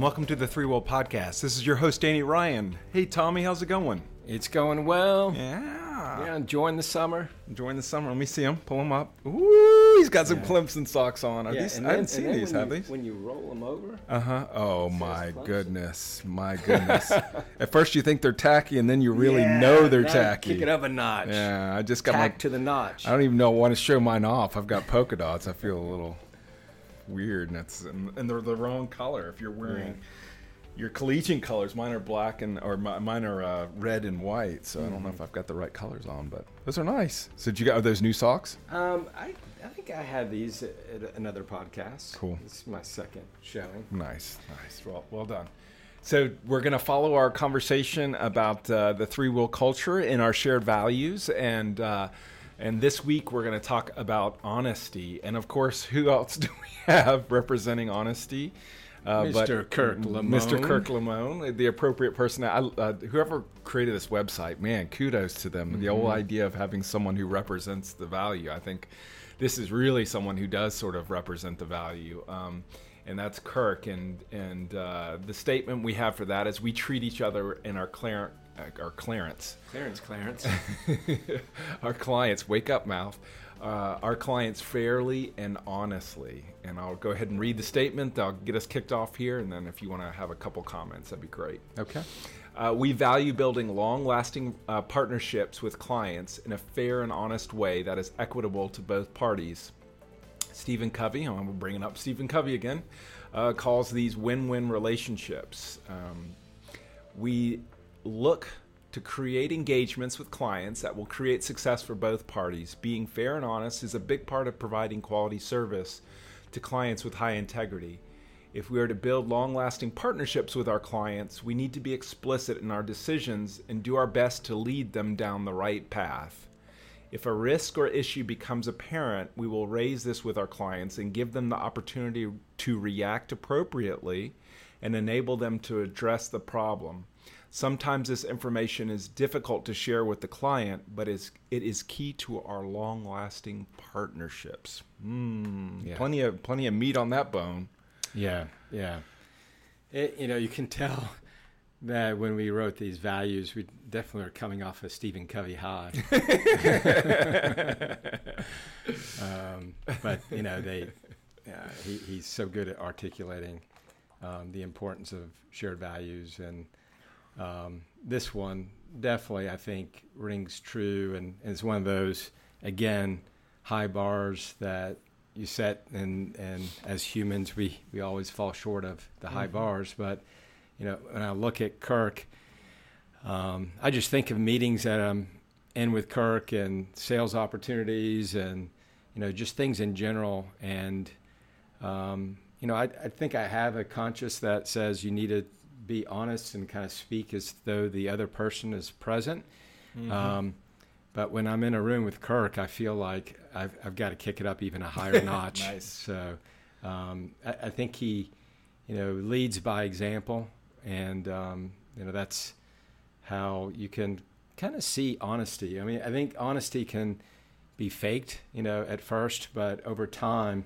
And welcome to the ThreeWill Podcast. This is your host Danny Ryan. Hey Tommy, how's it going? It's going well. Yeah. Yeah, enjoying the summer. Enjoying the summer. Let me see him. Pull him up. Ooh, he's got some Yeah. Clemson socks on. Are yeah, these? and I then- haven't seen these. Have you, these? When you roll them over, Uh huh. Oh my goodness. My goodness. At first you think they're tacky, and then you really Yeah, know they're tacky. Kick it up a notch. Yeah. I just got Tack my. to the notch. I don't even know. I Want to show mine off? I've got polka dots. I feel a little weird, and it's and, and they're the wrong color. If you're wearing Yeah. your collegiate colors, mine are black and or mi- mine are uh, red and white. So I don't know Mm-hmm. if I've got the right colors on, but those are nice. So did you got those new socks? Um, I, I think I had these at at another podcast. Cool. This is my second showing. Nice, nice. Well, well done. So we're going to follow our conversation about uh, the ThreeWill culture and our shared values, and uh, and this week we're going to talk about honesty. And of course, who else do we have representing honesty? Uh, Mr. Kirk Liemohn. Mr. Kirk Liemohn, the appropriate person. I, uh, whoever created this website, man, kudos to them. The whole idea of having someone who represents the value, I think this is really someone who does sort of represent the value. Um, and that's Kirk. And and uh, the statement we have for that is we treat each other in our uh, our Clarence, Clarence, Clarence. our clients, wake up, mouth. Uh, our clients fairly and honestly. And I'll go ahead and read the statement. I'll get us kicked off here, and then if you want to have a couple comments, that'd be great. okay. Uh, we value building long lasting uh, partnerships with clients in a fair and honest way that is equitable to both parties. Stephen Covey, I'm bringing up Stephen Covey again, uh, calls these win win relationships. Um, we look to create engagements with clients that will create success for both parties. Being fair and honest is a big part of providing quality service to clients with high integrity. If we are to build long lasting partnerships with our clients, we need to be explicit in our decisions and do our best to lead them down the right path. If a risk or issue becomes apparent, we will raise this with our clients and give them the opportunity to react appropriately and enable them to address the problem. Sometimes this information is difficult to share with the client, but is, it is key to our long lasting partnerships. Mm, Yeah. Plenty of plenty of meat on that bone. Yeah, yeah. It, you know, you can tell that when we wrote these values, we definitely are coming off a Stephen Covey high. um, but you know, they uh, he, he's so good at articulating um, the importance of shared values, and um, this one definitely, I think, rings true, and, and it's one of those again high bars that you set, and and as humans, we we always fall short of the high Mhm. bars, but you know, when I look at Kirk, um, I just think of meetings that I'm in with Kirk and sales opportunities and, you know, just things in general. And, um, you know, I, I think I have a conscience that says you need to be honest and kind of speak as though the other person is present. Mm-hmm. Um, but when I'm in a room with Kirk, I feel like I've, I've got to kick it up even a higher notch. Nice. So um, I, I think he, you know, leads by example, and um, you know that's how you can kind of see honesty. I mean, I think honesty can be faked, you know, at first, but over time,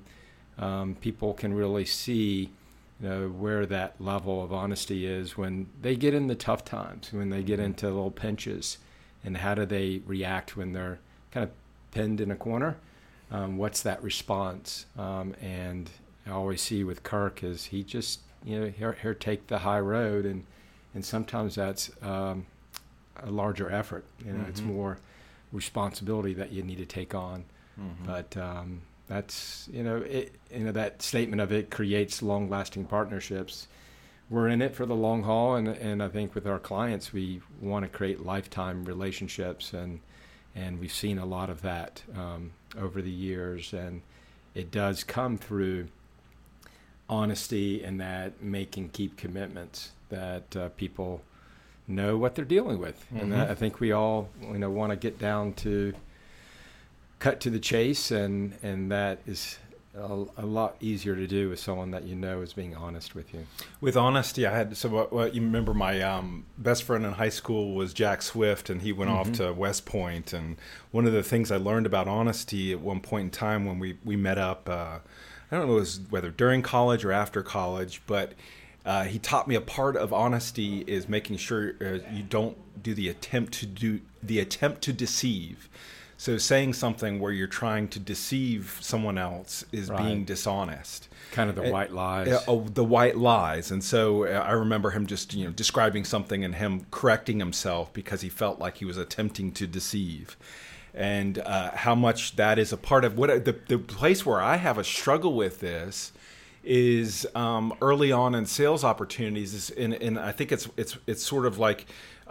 um, people can really see, you know, where that level of honesty is when they get in the tough times, when they get into little pinches, and how do they react when they're kind of pinned in a corner? Um, what's that response? Um, and I always see with Kirk is he just, you know, here, here take the high road, and and sometimes that's um, a larger effort. You know, it's Mhm. more responsibility that you need to take on. Mhm. But um, that's you know it you know that statement of it creates long lasting partnerships. We're in it for the long haul, and and I think with our clients we want to create lifetime relationships, and and we've seen a lot of that um, over the years, and it does come through honesty and that making keep commitments that uh, people know what they're dealing with, and Mhm. that, I think we all you know want to get down to cut to the chase, and and that is a, a lot easier to do with someone that you know is being honest with you. With honesty, I had so what, what you remember my um, best friend in high school was Jack Swift, and he went off Mhm. to West Point. And one of the things I learned about honesty at one point in time when we we met up, uh, I don't know it was whether during college or after college, but uh, he taught me a part of honesty is making sure uh, you don't do the attempt to do the attempt to deceive. So saying something where you're trying to deceive someone else is Right. being dishonest. Kind of the Uh, white lies. Oh, the white lies. And so uh, I remember him just, you know, describing something and him correcting himself because he felt like he was attempting to deceive. And uh, how much that is a part of what the, the place where I have a struggle with this is um, early on in sales opportunities is in, in I think it's it's it's sort of like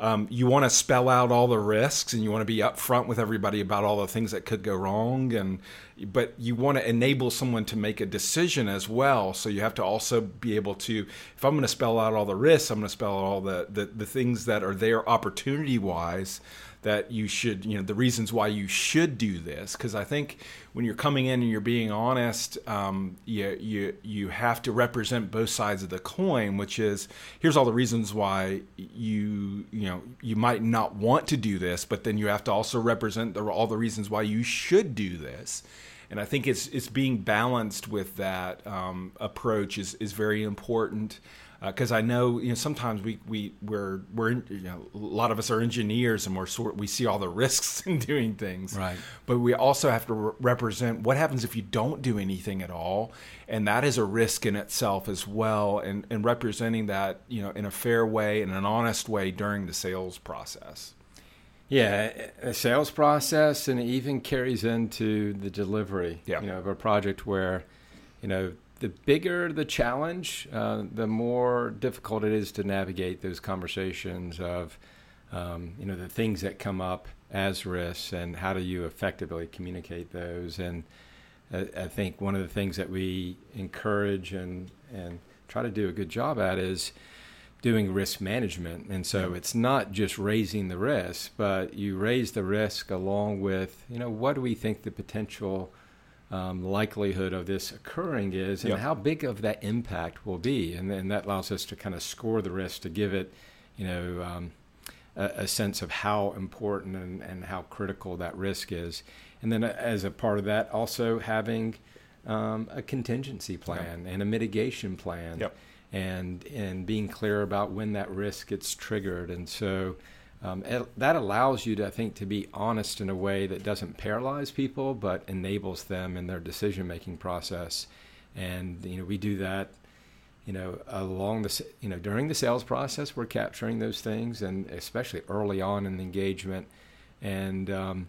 um, you want to spell out all the risks and you want to be upfront with everybody about all the things that could go wrong and but you want to enable someone to make a decision as well. So you have to also be able to if i'm going to spell out all the risks i'm going to spell out all the, the the things that are there opportunity wise that you should you know the reasons why you should do this. Because i think when you're coming in and you're being honest um, you, you you have to represent both sides of the coin which is here's all the reasons why you you know you might not want to do this but then you have to also represent the, all the reasons why you should do this and I think it's it's being balanced with that um, approach is is very important because I know you know sometimes we we we're we're in, you know a lot of us are engineers and we're sort we see all the risks in doing things. Right. but we also have to re- represent what happens if you don't do anything at all. And that is a risk in itself as well. And and representing that you know in a fair way and an honest way during the sales process Yeah, a sales process, and it even carries into the delivery. Yeah. You know, of a project where, you know, the bigger the challenge, uh, the more difficult it is to navigate those conversations of, um, you know, the things that come up as risks and how do you effectively communicate those. And I, I think one of the things that we encourage and and try to do a good job at is doing risk management. And so it's not just raising the risk, but you raise the risk along with, you know, what do we think the potential um, likelihood of this occurring is and Yep. how big of that impact will be. And then that allows us to kind of score the risk to give it, you know, um, a, a sense of how important and, and how critical that risk is. And then as a part of that, also having um, a contingency plan and a mitigation plan Yep. And and being clear about when that risk gets triggered. And so um, it, that allows you to, I think, to be honest in a way that doesn't paralyze people, but enables them in their decision making process. And you know, we do that. You know, along the you know during the sales process, we're capturing those things, and especially early on in the engagement, and um,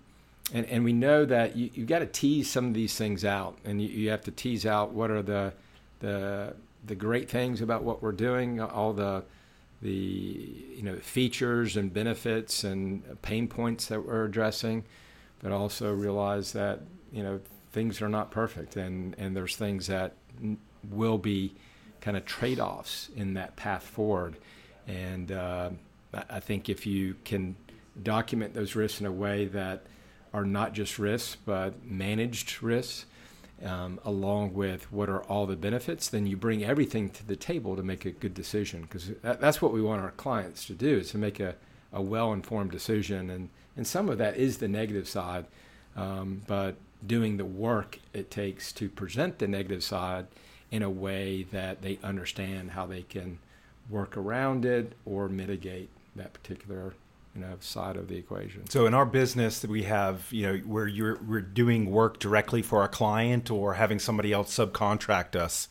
and and we know that you you've got to tease some of these things out, and you, you have to tease out what are the the the great things about what we're doing, all the the you know features and benefits and pain points that we're addressing, but also realize that you know things are not perfect, and and there's things that will be kind of trade-offs in that path forward, and uh, I- I think if you can document those risks in a way that are not just risks but managed risks um, along with what are all the benefits, then you bring everything to the table to make a good decision. Because that, that's what we want our clients to do is to make a, a well-informed decision. And, and some of that is the negative side, um, but doing the work it takes to present the negative side in a way that they understand how they can work around it or mitigate that particular you know side of the equation. So in our business that we have, you know, where you're we're doing work directly for a client or having somebody else subcontract us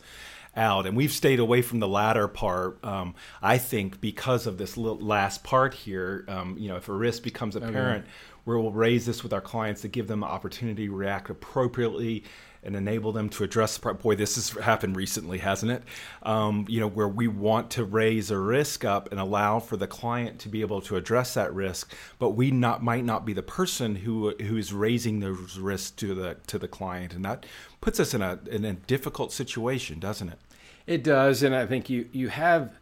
out, and we've stayed away from the latter part. Um, I think because of this last part here, um, you know, if a risk becomes apparent, where we'll raise this with our clients to give them the opportunity to react appropriately and enable them to address boy this has happened recently hasn't it? Um, you know where we want to raise a risk up and allow for the client to be able to address that risk but we not might not be the person who who is raising those risks to the to the client. And that puts us in a in a difficult situation doesn't it? It does, and I think you you have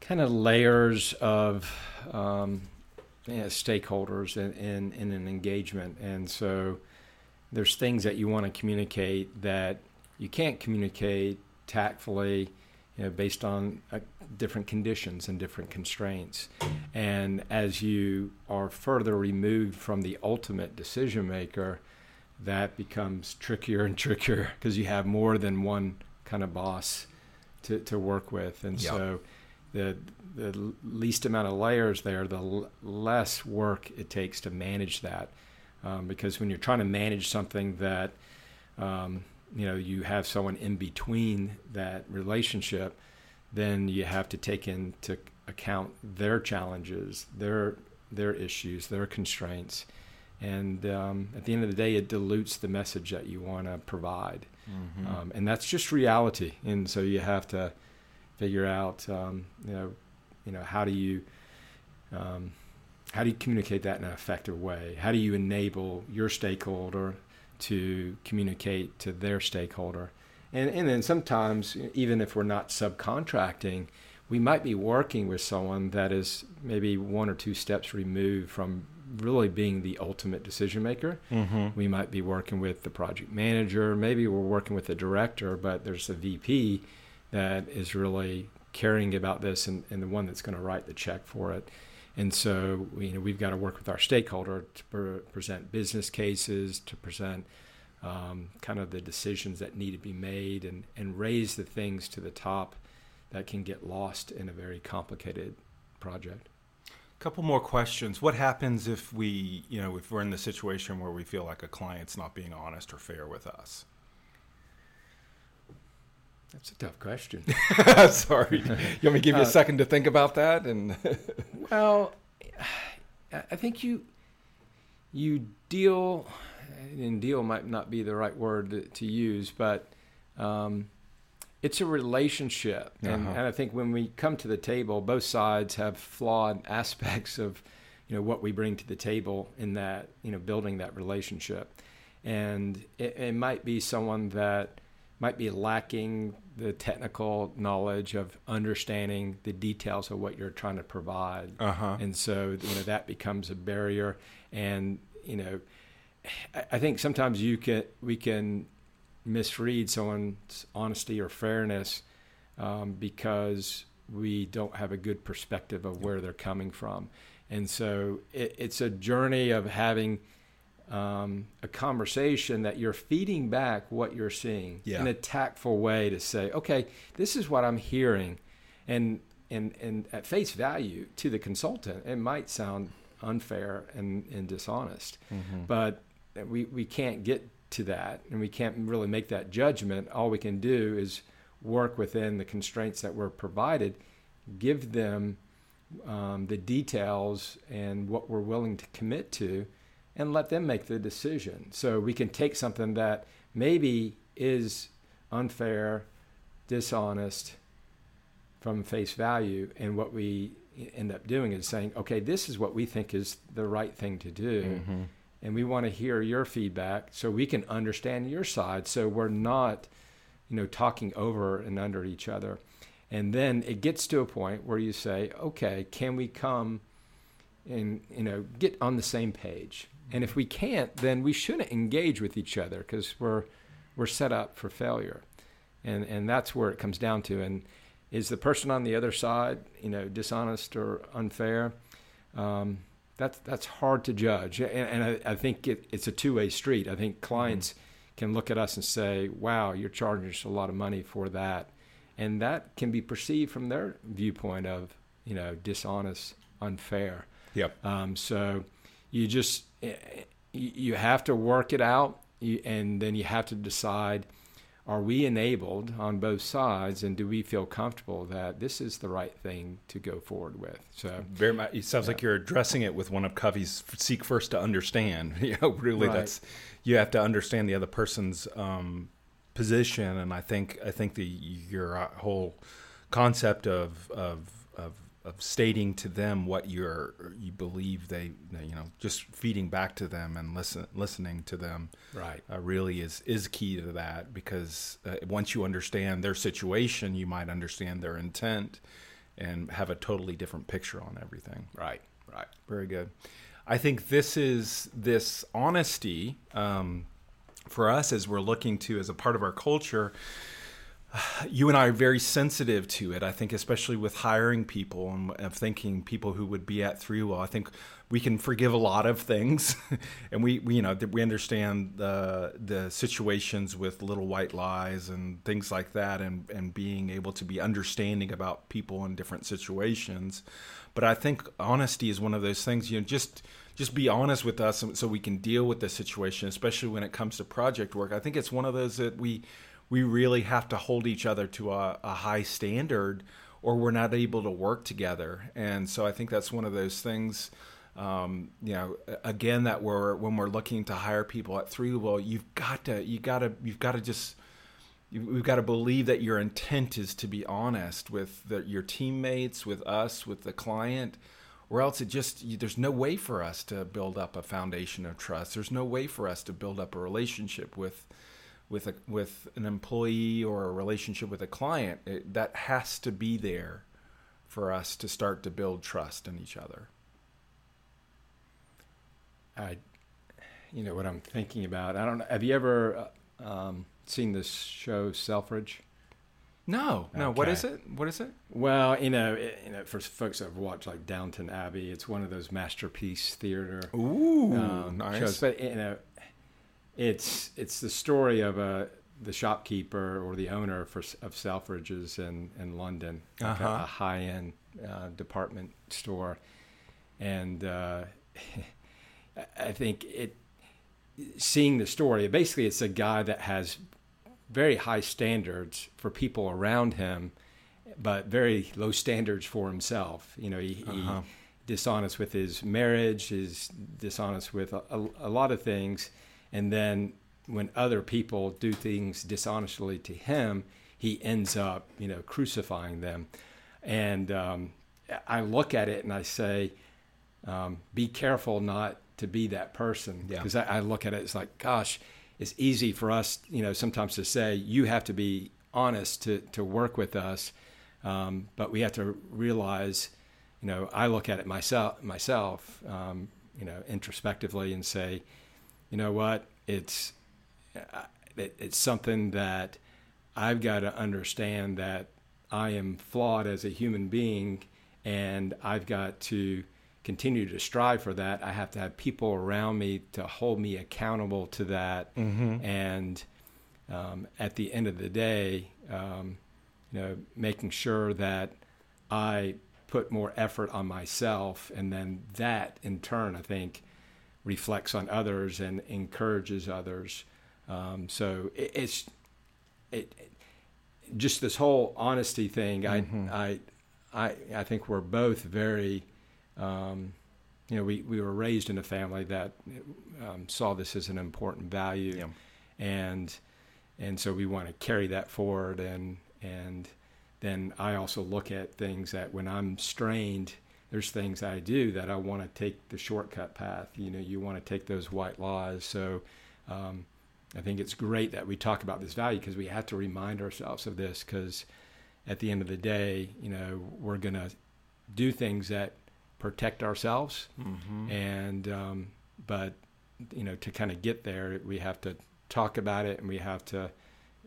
kind of layers of um, stakeholders in, in in an engagement, and so there's things that you want to communicate that you can't communicate tactfully, you know, based on uh, different conditions and different constraints. And as you are further removed from the ultimate decision maker, that becomes trickier and trickier because you have more than one kind of boss to, to work with, and Yeah. so the the least amount of layers there, the l- less work it takes to manage that. Um, because when you're trying to manage something that um, you know you have someone in between that relationship, then you have to take into account their challenges, their their issues, their constraints, and um, at the end of the day, it dilutes the message that you want to provide, Mm-hmm. um, and that's just reality. And so you have to figure out, um, you know, you know, how do you um, how do you communicate that in an effective way? How do you enable your stakeholder to communicate to their stakeholder? And, and then sometimes, even if we're not subcontracting, we might be working with someone that is maybe one or two steps removed from really being the ultimate decision maker. Mm-hmm. We might be working with the project manager, maybe we're working with the director, but there's a VP that is really caring about this and, and the one that's going to write the check for it. And so, you know, we've got to work with our stakeholder to pre- present business cases, to present um, kind of the decisions that need to be made, and, and raise the things to the top that can get lost in a very complicated project. A couple more questions. What happens if we, you know, if we're in the situation where we feel like a client's not being honest or fair with us? That's a tough question. Sorry. You want me to give you a Uh, second to think about that? And Well, I think you you deal, and deal might not be the right word to- to use, but um, it's a relationship, and, Uh-huh. and I think when we come to the table, both sides have flawed aspects of you know what we bring to the table in that you know building that relationship, and it, it might be someone that might be lacking the technical knowledge of understanding the details of what you're trying to provide. Uh huh. and so you know that becomes a barrier. And you know I- i think sometimes you can we can misread someone's honesty or fairness um, because we don't have a good perspective of where they're coming from. And so it, it's a journey of having um, a conversation that you're feeding back what you're seeing Yeah. in a tactful way to say okay this is what i'm hearing and and and at face value to the consultant it might sound unfair and, and dishonest Mm-hmm. but we, we can't get to that and we can't really make that judgment all we can do is work within the constraints that we're provided give them um, the details and what we're willing to commit to and let them make the decision. So we can take something that maybe is unfair dishonest from face value and what we end up doing is saying okay this is what we think is the right thing to do Mm-hmm. and we want to hear your feedback so we can understand your side so we're not you know talking over and under each other. And then it gets to a point where you say okay can we come and you know get on the same page and if we can't then we shouldn't engage with each other because we're we're set up for failure and and that's where it comes down to and is the person on the other side you know dishonest or unfair um, that's that's hard to judge, and, and I, I think it, it's a two way street. I think clients can look at us and say, "Wow, you're charging us a lot of money for that," and that can be perceived from their viewpoint of you know dishonest, unfair. Yep. Um, so you just you you have to work it out, and then you have to decide: Are we enabled on both sides, and do we feel comfortable that this is the right thing to go forward with? So Very much. It sounds like you're addressing it with one of Covey's "seek first to understand." You know, really, Right. that's you have to understand the other person's um, position, and I think I think the your uh, whole concept of of of of stating to them what you're you believe they you know just feeding back to them and listen listening to them right. uh, really is is key to that because uh, once you understand their situation, you might understand their intent and have a totally different picture on everything. Right, right. Very good. I think this is this honesty um, for us as we're looking to as a part of our culture. you and I are very sensitive to it. I think, especially with hiring people and of thinking people who would be at ThreeWill. I think we can forgive a lot of things, and we, we you know we understand the the situations with little white lies and things like that, and and being able to be understanding about people in different situations. But I think honesty is one of those things. You know, just just be honest with us so we can deal with the situation, especially when it comes to project work. I think it's one of those that we we really have to hold each other to a, a high standard, or we're not able to work together. And so I think that's one of those things um, you know, again, that we're when we're looking to hire people at ThreeWill, you've got to, you got to, you've got to just, you, we've got to believe that your intent is to be honest with the, your teammates, with us, with the client, or else it just, you, there's no way for us to build up a foundation of trust. There's no way for us to build up a relationship with, with a, with an employee or a relationship with a client. It, that has to be there for us to start to build trust in each other. I, you know, what I'm thinking about. I don't know. Have you ever uh, um, seen this show, Selfridge? No, no. Okay. What is it? What is it? Well, you know, it, you know, for folks that have watched like Downton Abbey, it's one of those masterpiece theater Ooh, um, nice. shows. But you know, it's it's the story of a the shopkeeper or the owner for, of Selfridges in in London, uh-huh. a, a high end uh, department store, and. Uh, I think it seeing the story. Basically, it's a guy that has very high standards for people around him, but very low standards for himself. You know, he, uh-huh. he dishonest with his marriage, is dishonest with a, a, a, lot of things, and then when other people do things dishonestly to him, he ends up, you know, crucifying them. And um, I look at it and I say, um, be careful not to be that person because yeah. I, I, look at it it's like gosh it's easy for us you know sometimes to say you have to be honest to to work with us um, but we have to realize you know I look at it myself myself um, you know introspectively and say you know what it's uh, it, it's something that I've got to understand that I am flawed as a human being and I've got to continue to strive for that, I have to have people around me to hold me accountable to that. Mm-hmm. And um, at the end of the day, um, you know, making sure that I put more effort on myself, and then that in turn, I think, reflects on others and encourages others. Um, so it, it's it, it, just this whole honesty thing. Mm-hmm. I I I I think we're both very um, you know, we, we were raised in a family that um, saw this as an important value, yeah. and and so we want to carry that forward. And and then I also look at things that when I'm strained, there's things I do that I want to take the shortcut path. You know, you want to take those white laws. So um, I think it's great that we talk about this value because we have to remind ourselves of this because at the end of the day, you know, we're gonna do things that protect ourselves. Mm-hmm. And um, but you know to kind of get there, we have to talk about it, and we have to,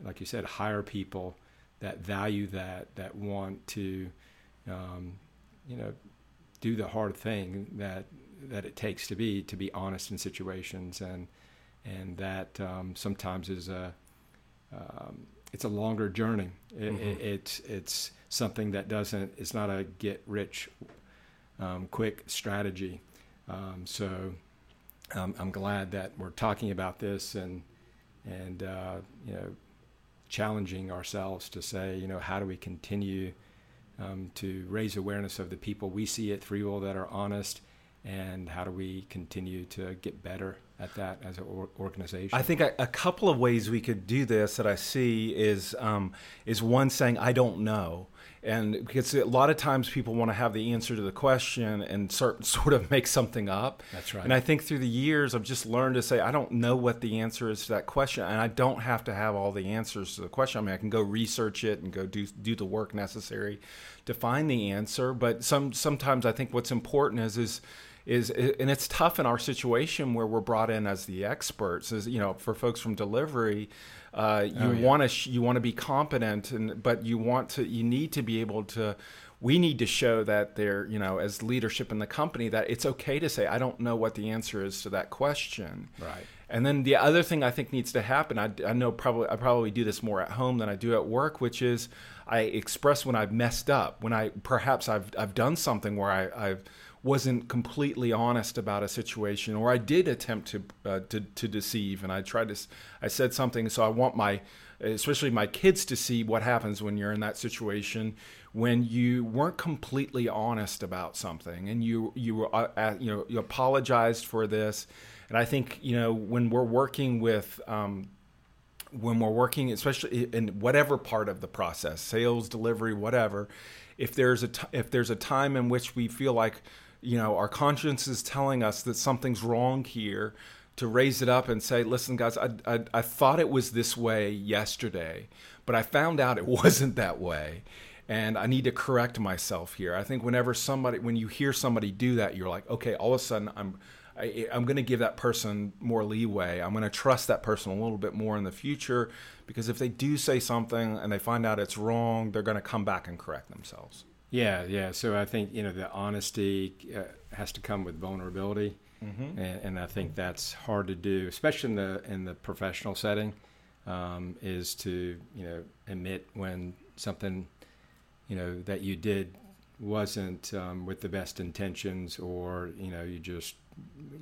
like you said, hire people that value that, that want to, um, you know, do the hard thing that that it takes to be to be honest in situations, and and that um, sometimes is a um, it's a longer journey. It, mm-hmm. it, it's it's something that doesn't. It's not a get rich um, quick strategy. Um, so um, I'm glad that we're talking about this and and uh, you know challenging ourselves to say you know how do we continue um, to raise awareness of the people we see at Three ThreeWill that are honest and how do we continue to get better at that as an organization? I think a, a, couple of ways we could do this that I see is um, is one saying I don't know, and because a lot of times people want to have the answer to the question and sort sort of make something up. That's right. And I think through the years I've just learned to say I don't know what the answer is to that question, and I don't have to have all the answers to the question. I mean, I can go research it and go do do the work necessary to find the answer. But some sometimes I think what's important is is is and it's tough in our situation where we're brought in as the experts as you know for folks from delivery uh, you Oh, yeah. want to sh- you want to be competent and but you want to you need to be able to we need to show that they're you know as leadership in the company that it's okay to say i don't know what the answer is to that question Right. and then the other thing I think needs to happen, I, I know probably I probably do this more at home than I do at work, which is I express when I've messed up, when I perhaps I've I've done something where I I wasn't completely honest about a situation, or I did attempt to uh, to to deceive, and I tried to I said something, so I want my especially my kids to see what happens when you're in that situation when you weren't completely honest about something and you you were uh, you know you apologized for this and I think you know when we're working with um, when we're working, especially in whatever part of the process, sales, delivery, whatever, if there's a t- if there's a time in which we feel like you know our conscience is telling us that something's wrong here, to raise it up and say, listen, guys, I I, I thought it was this way yesterday, but I found out it wasn't that way. And I need to correct myself here. I think whenever somebody, when you hear somebody do that, you're like, okay, all of a sudden I'm, I, I'm going to give that person more leeway. I'm going to trust that person a little bit more in the future because if they do say something and they find out it's wrong, they're going to come back and correct themselves. Yeah, yeah. So I think you know the honesty uh, has to come with vulnerability, Mm-hmm. and, and I think that's hard to do, especially in the in the professional setting. Um, is to you know admit when something you know that you did wasn't um, with the best intentions, or you know you just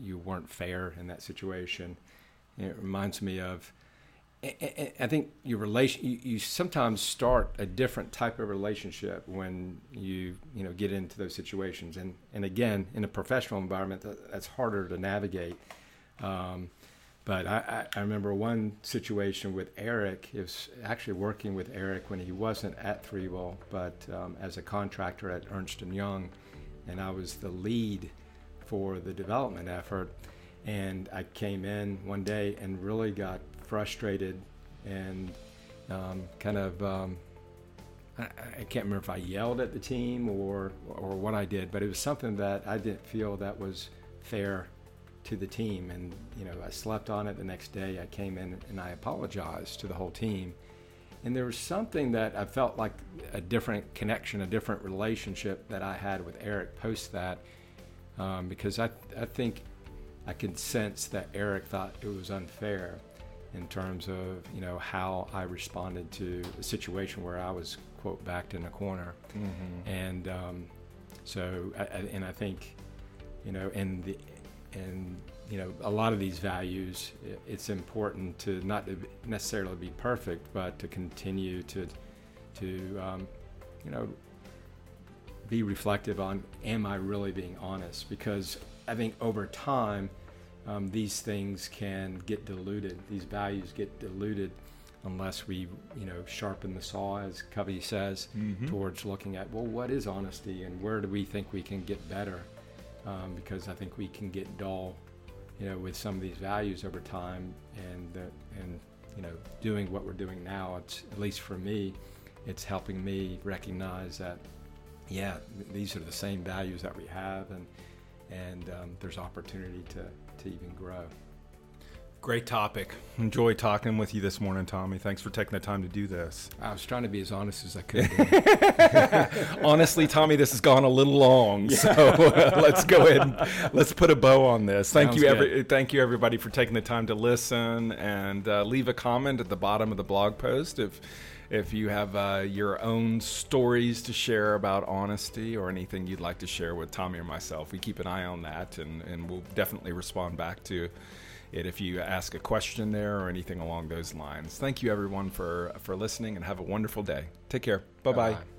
you weren't fair in that situation. It reminds me of I- think your relation. You, sometimes start a different type of relationship when you you know get into those situations, and and again in a professional environment, that, that's harder to navigate. Um, but I, I remember one situation with Eric. It was actually working with Eric when he wasn't at ThreeWill, but um, as a contractor at Ernst and Young, and I was the lead for the development effort. And I came in one day and really got frustrated and um, kind of um, I, I can't remember if I yelled at the team or or what I did, but it was something that I didn't feel that was fair to the team. And you know, I slept on it the next day. I came in and I apologized to the whole team. And there was something that I felt like a different connection, a different relationship that I had with Eric post that, um, because I I think I could sense that Eric thought it was unfair in terms of you know how I responded to a situation where I was quote backed in a corner, Mm-hmm. and um, so I, and I think you know in the and you know a lot of these values it's important to not to necessarily be perfect but to continue to to um, you know be reflective on am I really being honest because I think over time um, these things can get diluted these values get diluted unless we you know sharpen the saw as Covey says Mm-hmm. towards looking at well what is honesty and where do we think we can get better um, because I think we can get dull you know with some of these values over time and uh, and you know doing what we're doing now it's at least for me it's helping me recognize that yeah th- these are the same values that we have and and um, there's opportunity to to even grow Great topic. Enjoy talking with you this morning, Tommy. Thanks for taking the time to do this. I was trying to be as honest as I could Honestly, Tommy, this has gone a little long, so uh, let's go ahead and let's put a bow on this. Thank Sounds you, every, thank you, everybody, for taking the time to listen and uh, leave a comment at the bottom of the blog post if if you have uh, your own stories to share about honesty or anything you'd like to share with Tommy or myself. We keep an eye on that, and, and we'll definitely respond back to it if you ask a question there or anything along those lines. Thank you, everyone, for for listening, and have a wonderful day. Take care. Bye bye. Bye-bye.